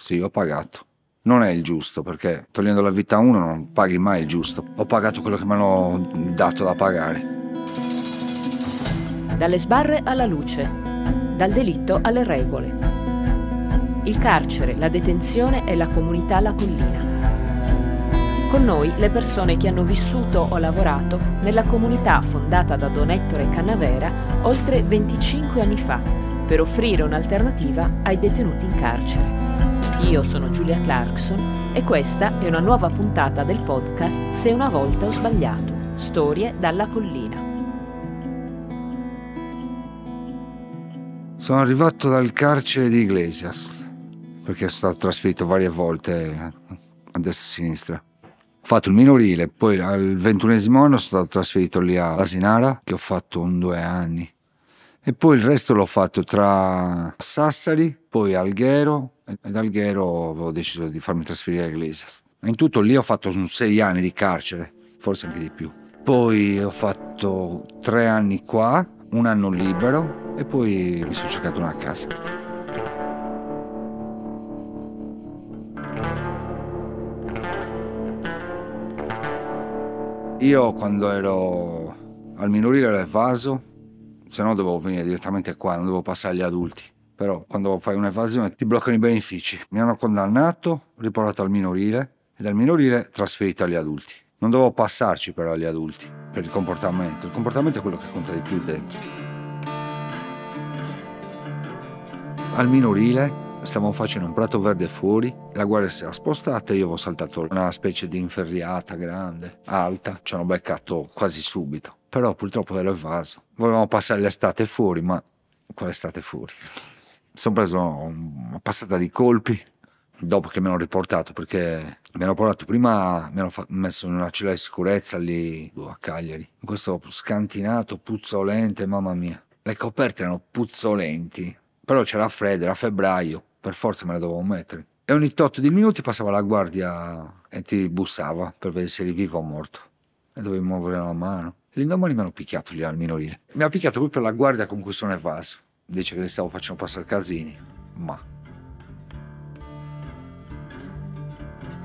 sì, ho pagato. Non è il giusto, perché togliendo la vita a uno non paghi mai il giusto. Ho pagato quello che mi hanno dato da pagare. Dalle sbarre alla luce, dal delitto alle regole. Il carcere, la detenzione e la comunità La Collina. Con noi le persone che hanno vissuto o lavorato nella comunità fondata da Don Ettore Cannavera oltre 25 anni fa per offrire un'alternativa ai detenuti in carcere. Io sono Giulia Clarkson e questa è una nuova puntata del podcast Se una volta ho sbagliato, storie dalla collina. Sono arrivato dal carcere di Iglesias perché sono stato trasferito varie volte a destra e a sinistra. Ho fatto il minorile, poi al ventunesimo anno sono stato trasferito lì a Sinara, che ho fatto un due anni. E poi il resto l'ho fatto tra Sassari, poi Alghero, ed Alghero avevo deciso di farmi trasferire a Iglesias. In tutto lì ho fatto sei anni di carcere, forse anche di più. Poi ho fatto tre anni qua, un anno libero e poi mi sono cercato una casa. Io quando ero al minorile ero evaso, se no dovevo venire direttamente qua, non dovevo passare agli adulti. Però quando fai un'evasione ti bloccano i benefici. Mi hanno condannato, riportato al minorile e dal minorile trasferito agli adulti. Non dovevo passarci però agli adulti per il comportamento. Il comportamento è quello che conta di più dentro. Al minorile stavamo facendo un prato verde fuori, la guardia si era spostata e io avevo saltato una specie di inferriata grande, alta, ci hanno beccato quasi subito. Però purtroppo ero evaso. Volevamo passare l'estate fuori, ma quale estate fuori? Sono preso una passata di colpi dopo che mi hanno riportato perché mi hanno portato prima, mi hanno messo in una cella di sicurezza lì a Cagliari. In questo scantinato, puzzolente, mamma mia. Le coperte erano puzzolenti, però c'era freddo, era febbraio per forza me la dovevo mettere. E ogni tot di minuti passava la guardia e ti bussava per vedere se eri vivo o morto. E dovevi muovere la mano. L'indomani mi hanno picchiato lì al minorile. Mi ha picchiato proprio per la guardia con cui sono evaso. Dice che gli stavo facendo passare casini. Ma...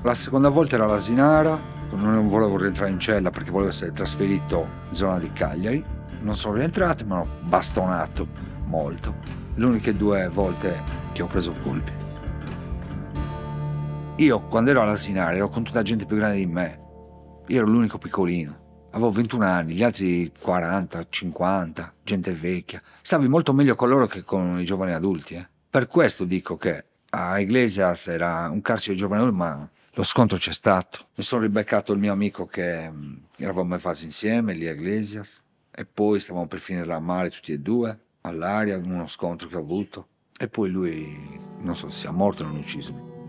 La seconda volta era l'Asinara, non volevo rientrare in cella perché volevo essere trasferito in zona di Cagliari. Non sono rientrato, mi hanno bastonato molto le uniche due volte che ho preso colpi. Io quando ero all'asinare ero con tutta gente più grande di me. Io ero l'unico piccolino. Avevo 21 anni, gli altri 40, 50, gente vecchia. Stavi molto meglio con loro che con i giovani adulti. Eh. Per questo dico che a Iglesias era un carcere giovani adulti, ma lo scontro c'è stato. Mi sono ribeccato il mio amico che mm, eravamo in fase insieme lì a Iglesias e poi stavamo per finire a mare tutti e due all'aria, uno scontro che ho avuto. E poi lui, non so se sia morto o non ucciso.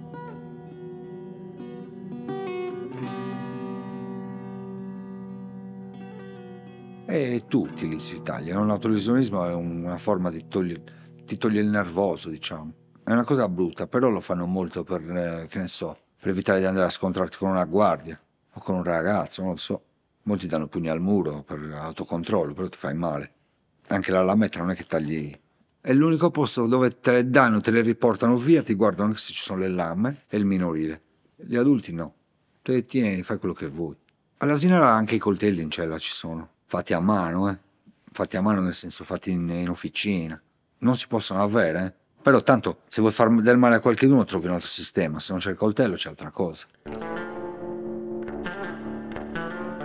E tutti lì si tagliano. L'autolesionismo è una forma di togliere, ti toglie il nervoso, diciamo. È una cosa brutta, però lo fanno molto per, eh, so, per evitare di andare a scontrarti con una guardia o con un ragazzo, non lo so. Molti danno pugni al muro per autocontrollo, però ti fai male anche la lametta non è che tagli è l'unico posto dove te le danno, te le riportano via, ti guardano anche se ci sono le lame e il minorile. Gli adulti no, te le tieni, fai quello che vuoi. All'asilo anche i coltelli in cella ci sono, fatti a mano, eh. Fatti a mano nel senso fatti in, in officina. Non si possono avere, eh. Però tanto se vuoi fare del male a qualcuno trovi un altro sistema, se non c'è il coltello c'è altra cosa.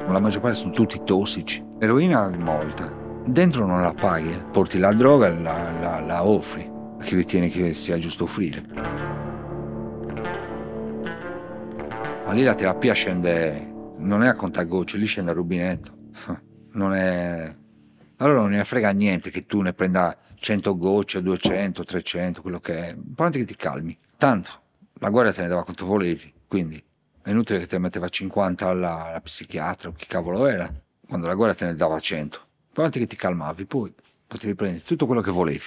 La maggior parte sono tutti tossici. L'eroina molta, Dentro non la paghi, eh. porti la droga e la, la, la offri a chi ritieni che sia giusto offrire. Ma lì la terapia scende, non è a contagocce, lì scende a rubinetto. Non è... Allora non ne frega niente che tu ne prenda 100 gocce, 200, 300, quello che è. L'importante che ti calmi. Tanto, la guardia te ne dava quanto volevi, quindi è inutile che te ne metteva 50 alla, alla psichiatra o chi cavolo era, quando la guardia te ne dava 100. Guardate che ti calmavi, poi potevi prendere tutto quello che volevi.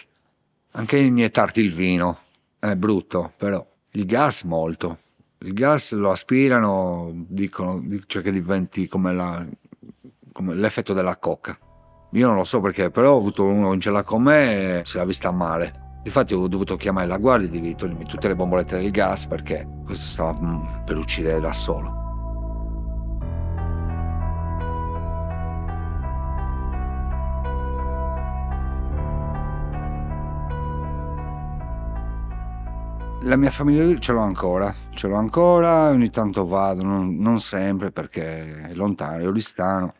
Anche iniettarti il vino, è brutto, però. Il gas molto. Il gas lo aspirano, dicono cioè che diventi come, la, come l'effetto della coca. Io non lo so perché, però ho avuto uno in cella con me e si l'ha vista male. Infatti ho dovuto chiamare la guardia di togliermi tutte le bombolette del gas perché questo stava mm, per uccidere da solo. La mia famiglia ce l'ho ancora, ce l'ho ancora, ogni tanto vado, non, non sempre perché è lontano, è Olistano.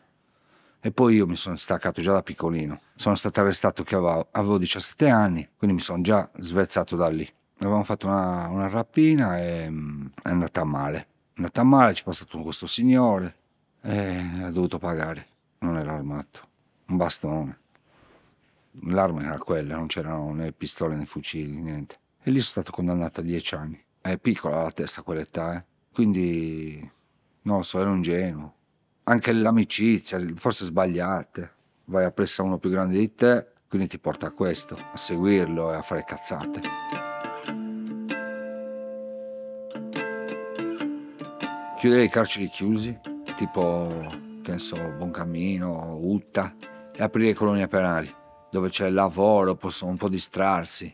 E poi io mi sono staccato già da piccolino. Sono stato arrestato che avevo, avevo 17 anni, quindi mi sono già svezzato da lì. Avevamo fatto una, una rapina e mm, è andata male. È andata male, ci è passato questo signore e ha dovuto pagare. Non era armato, un bastone. L'arma era quella, non c'erano né pistole né fucili, niente. E lì sono stato condannato a 10 anni. È piccola la testa a quell'età, eh? quindi non lo so, ero ingenuo anche l'amicizia, forse sbagliate. Vai appresso a uno più grande di te, quindi ti porta a questo, a seguirlo e a fare cazzate. Chiudere i carceri chiusi, tipo, che ne so, Buoncammino, Utta, e aprire colonie penali, dove c'è lavoro, possono un po' distrarsi.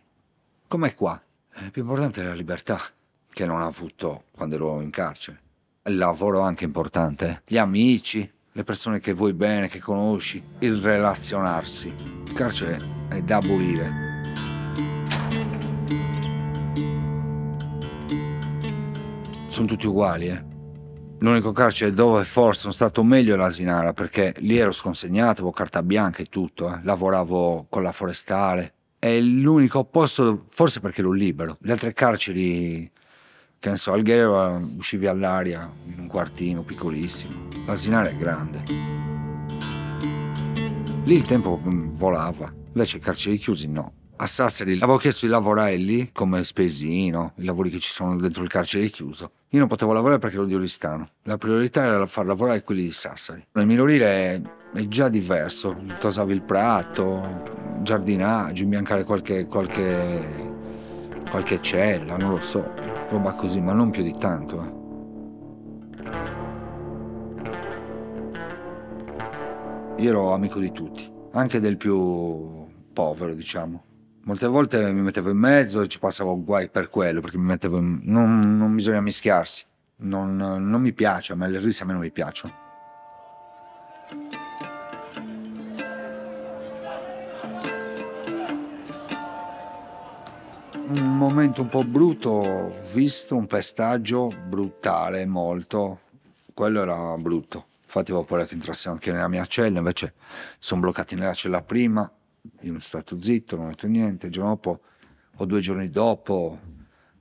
Come qua. Il più importante è la libertà, che non ho avuto quando ero in carcere il lavoro anche importante, gli amici, le persone che vuoi bene, che conosci, il relazionarsi. Il carcere è da abolire. Sono tutti uguali, eh. L'unico carcere dove forse sono stato meglio è l'Asinara, perché lì ero sconsegnato, avevo carta bianca e tutto, eh. lavoravo con la forestale. È l'unico posto, forse perché ero libero. Le altre carceri che ne so, Alghero uscivi all'aria in un quartino piccolissimo, l'asinare è grande. Lì il tempo mm, volava, invece carceri chiusi no. A Sassari avevo chiesto di lavorare lì come spesino, i lavori che ci sono dentro il carcere chiuso. Io non potevo lavorare perché ero di Oristano. La priorità era far lavorare quelli di Sassari. Nel minorile è già diverso. Tosavi il prato, giardinaggio, imbiancare qualche, qualche, qualche cella, non lo so roba così, ma non più di tanto. Eh. Io ero amico di tutti, anche del più povero, diciamo. Molte volte mi mettevo in mezzo e ci passavo guai per quello, perché mi mettevo in... non, non bisogna mischiarsi. Non, non mi piace, a me le risse a me non mi piacciono. Momento un po' brutto, visto un pestaggio brutale, molto. Quello era brutto. Infatti avevo paura che entrasse anche nella mia cella, invece sono bloccati nella cella prima, io sono stato zitto, non ho detto niente. Il giorno dopo, o due giorni dopo,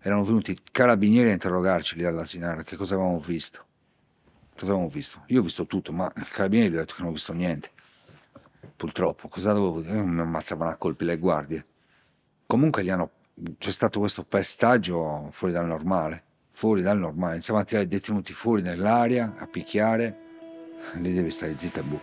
erano venuti i carabinieri a interrogarci lì all'asinare, che cosa avevamo visto. Cosa avevamo visto? Io ho visto tutto, ma i carabinieri gli ho detto che non ho visto niente. Purtroppo, cosa dovevo dire? Mi ammazzavano a colpi le guardie. Comunque li hanno c'è stato questo pestaggio fuori dal normale, fuori dal normale. Iniziamo a tirare i detenuti fuori nell'aria, a picchiare, lì devi stare zitta bu.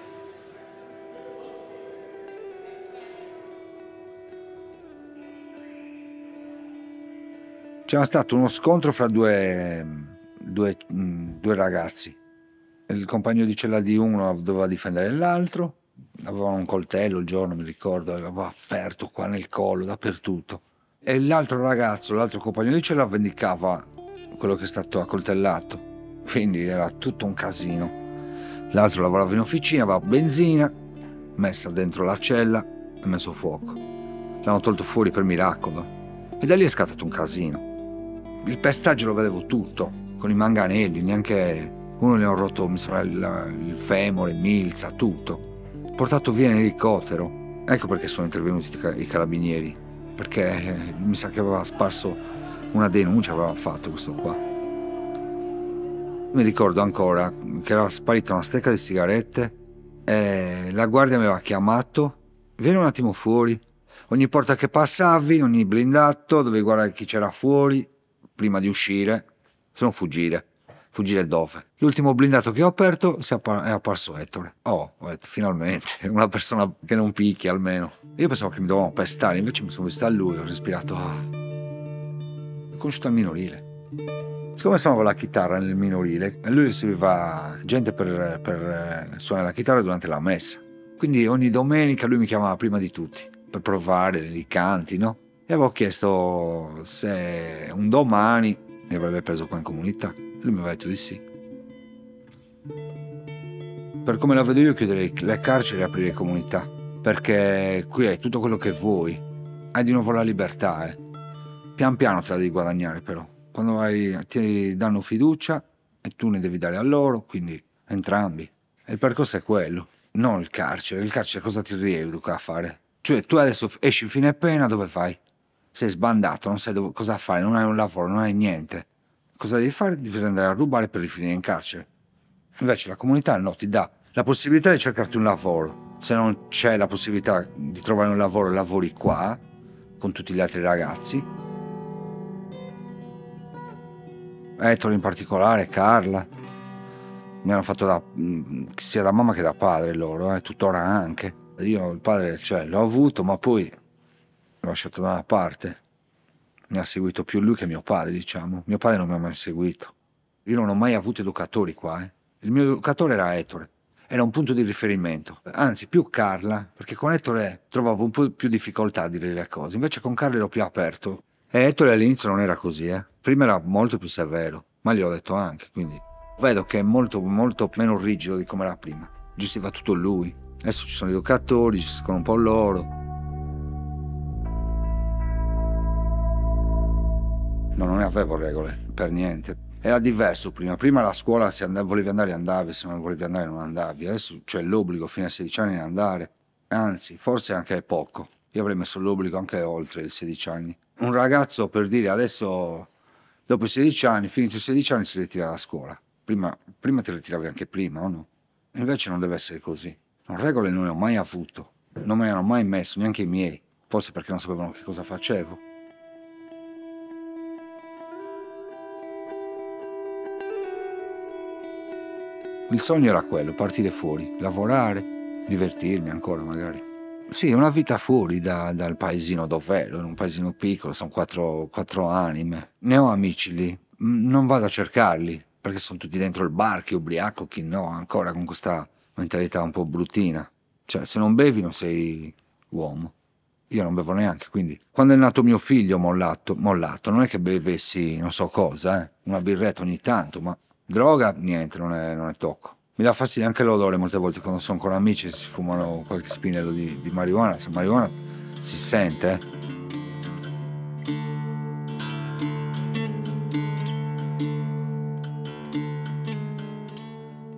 C'era stato uno scontro fra due, due, due ragazzi. Il compagno di cella di uno doveva difendere l'altro, aveva un coltello il giorno, mi ricordo, aveva aperto qua nel collo, dappertutto e l'altro ragazzo, l'altro compagno di cella vendicava quello che è stato accoltellato. Quindi era tutto un casino. L'altro lavorava in officina, aveva benzina, messa dentro la cella e messo fuoco. L'hanno tolto fuori per miracolo. E da lì è scattato un casino. Il pestaggio lo vedevo tutto, con i manganelli, neanche uno gli ho rotto mi il, il femore, milza, tutto. Portato via in elicottero. Ecco perché sono intervenuti i carabinieri perché mi sa che aveva sparso una denuncia, aveva fatto questo qua. Mi ricordo ancora che era sparita una stecca di sigarette e la guardia mi aveva chiamato, vieni un attimo fuori, ogni porta che passavi, ogni blindato, dovevi guardare chi c'era fuori prima di uscire, se non fuggire. Fuggire dove? L'ultimo blindato che ho aperto è apparso Ettore. Oh, ho detto, finalmente, una persona che non picchia almeno. Io pensavo che mi dovevano pestare, invece mi sono visto a lui, ho respirato. Ah. Ho conosciuto al minorile. Siccome sono con la chitarra nel minorile, lui riceviva gente per, per eh, suonare la chitarra durante la messa. Quindi ogni domenica lui mi chiamava prima di tutti, per provare i canti, no? E avevo chiesto se un domani mi avrebbe preso qua in comunità. Lui mi aveva detto di sì. Per come la vedo io chiuderei le carceri e aprire comunità, perché qui hai tutto quello che vuoi, hai di nuovo la libertà. Eh. Pian piano te la devi guadagnare però. Quando hai, ti danno fiducia e tu ne devi dare a loro, quindi entrambi. E il percorso è quello, non il carcere. Il carcere cosa ti rieduca a fare? Cioè tu adesso esci fine pena, dove vai? Sei sbandato, non sai dove, cosa fare, non hai un lavoro, non hai niente. Cosa devi fare? Devi andare a rubare per rifinire in carcere. Invece la comunità no, ti dà la possibilità di cercarti un lavoro. Se non c'è la possibilità di trovare un lavoro, lavori qua con tutti gli altri ragazzi. Ettore in particolare, Carla, mi hanno fatto da, sia da mamma che da padre loro, eh, tuttora anche. Io il padre cioè, l'ho avuto, ma poi l'ho lasciato da una parte. Mi ha seguito più lui che mio padre, diciamo. Mio padre non mi ha mai seguito. Io non ho mai avuto educatori qua. Eh. Il mio educatore era Ettore era un punto di riferimento. Anzi, più Carla, perché con Ettore trovavo un po' più difficoltà a dire le cose, invece con Carla ero più aperto. E Ettore all'inizio non era così, eh. Prima era molto più severo, ma gli ho detto anche, quindi vedo che è molto, molto meno rigido di come era prima. Gestiva tutto lui. Adesso ci sono gli educatori, gestiscono un po' loro. No, non avevo regole, per niente era diverso prima. Prima la scuola, se andavi, volevi andare, andavi, se non volevi andare, non andavi. Adesso c'è l'obbligo fino a 16 anni di andare. Anzi, forse anche poco. Io avrei messo l'obbligo anche oltre i 16 anni. Un ragazzo, per dire, adesso, dopo i 16 anni, finito i 16 anni, si ritira da scuola. Prima, prima ti ritiravi anche prima, o no? Invece non deve essere così. Regole non ne ho mai avuto. Non me ne hanno mai messo, neanche i miei. Forse perché non sapevano che cosa facevo. Il sogno era quello, partire fuori, lavorare, divertirmi ancora magari. Sì, una vita fuori da, dal paesino dove ero, in un paesino piccolo, sono quattro, quattro anime. Ne ho amici lì, non vado a cercarli, perché sono tutti dentro il bar, chi ubriaco, chi no, ancora con questa mentalità un po' bruttina. Cioè, se non bevi non sei uomo. Io non bevo neanche, quindi quando è nato mio figlio mollato, mollato non è che bevessi non so cosa, eh? una birretta ogni tanto, ma Droga, niente, non è, non è tocco. Mi dà fastidio anche l'odore molte volte quando sono con amici e si fumano qualche spinello di, di marijuana. Se marijuana si sente, eh.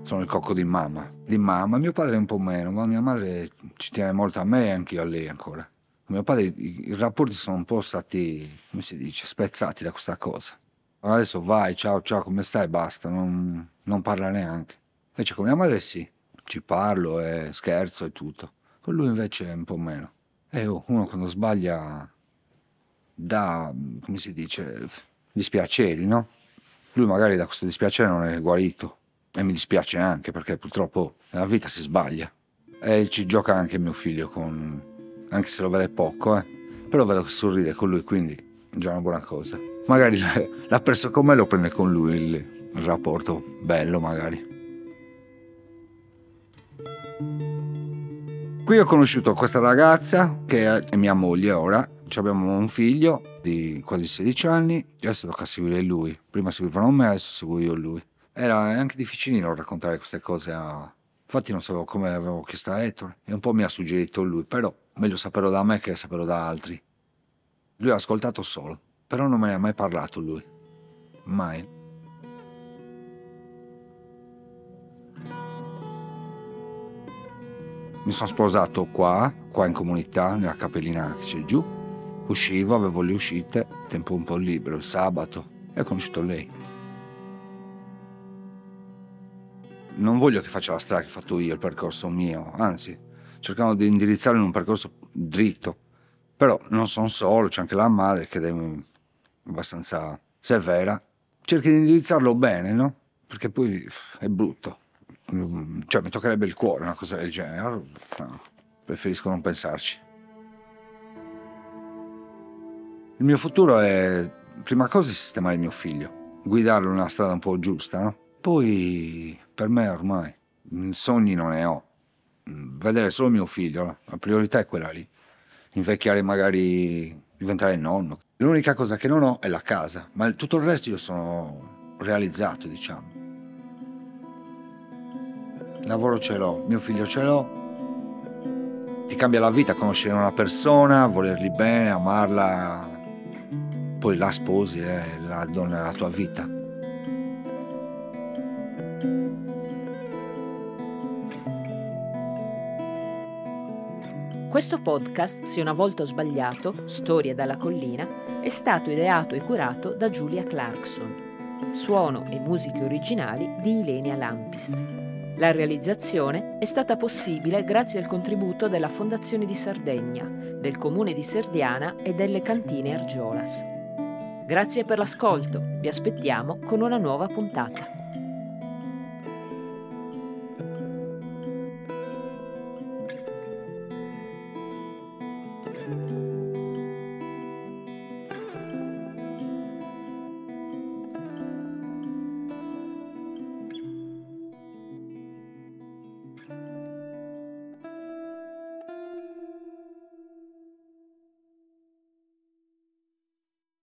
sono il cocco di mamma. Di mamma, mio padre un po' meno, ma mia madre ci tiene molto a me e anche io a lei ancora. Mio padre i, i rapporti sono un po' stati, come si dice, spezzati da questa cosa. Adesso vai, ciao, ciao, come stai? Basta, non, non parla neanche. Invece con mia madre sì, ci parlo e scherzo e tutto. Con lui invece è un po' meno. E oh, uno quando sbaglia dà, come si dice, dispiaceri, no? Lui magari da questo dispiacere non è guarito. E mi dispiace anche perché purtroppo nella vita si sbaglia. E ci gioca anche mio figlio con... anche se lo vede poco, eh. Però vedo che sorride con lui, quindi è già una buona cosa magari l'ha perso con me e lo prende con lui il, il rapporto bello magari. Qui ho conosciuto questa ragazza che è mia moglie ora, abbiamo un figlio di quasi 16 anni, adesso tocca seguire lui, prima seguivano me, adesso seguo io lui. Era anche difficilino raccontare queste cose a... Infatti non sapevo come avevo chiesto a Ettore e un po' mi ha suggerito lui, però meglio saperlo da me che saperlo da altri. Lui ha ascoltato solo. Però non me ne ha mai parlato lui. Mai. Mi sono sposato qua, qua in comunità, nella cappellina che c'è giù. Uscivo, avevo le uscite, tempo un po' libero, il sabato, e ho conosciuto lei. Non voglio che faccia la strada che ho fatto io, il percorso mio, anzi, cercando di indirizzarlo in un percorso dritto. Però non sono solo, c'è anche la madre che deve abbastanza severa, cerchi di indirizzarlo bene, no? Perché poi è brutto. Cioè, mi toccherebbe il cuore una cosa del genere. No, preferisco non pensarci. Il mio futuro è, prima cosa, sistemare mio figlio, guidarlo in una strada un po' giusta, no? Poi, per me ormai, sogni non ne ho. Vedere solo mio figlio, la priorità è quella lì. Invecchiare magari diventare nonno. L'unica cosa che non ho è la casa, ma tutto il resto io sono realizzato, diciamo. Lavoro ce l'ho, mio figlio ce l'ho. Ti cambia la vita conoscere una persona, volerli bene, amarla, poi la sposi e la donna della tua vita. Questo podcast, Se una volta ho sbagliato, Storie dalla collina, è stato ideato e curato da Giulia Clarkson. Suono e musiche originali di Ilenia Lampis. La realizzazione è stata possibile grazie al contributo della Fondazione di Sardegna, del Comune di Serdiana e delle cantine Argiolas. Grazie per l'ascolto, vi aspettiamo con una nuova puntata.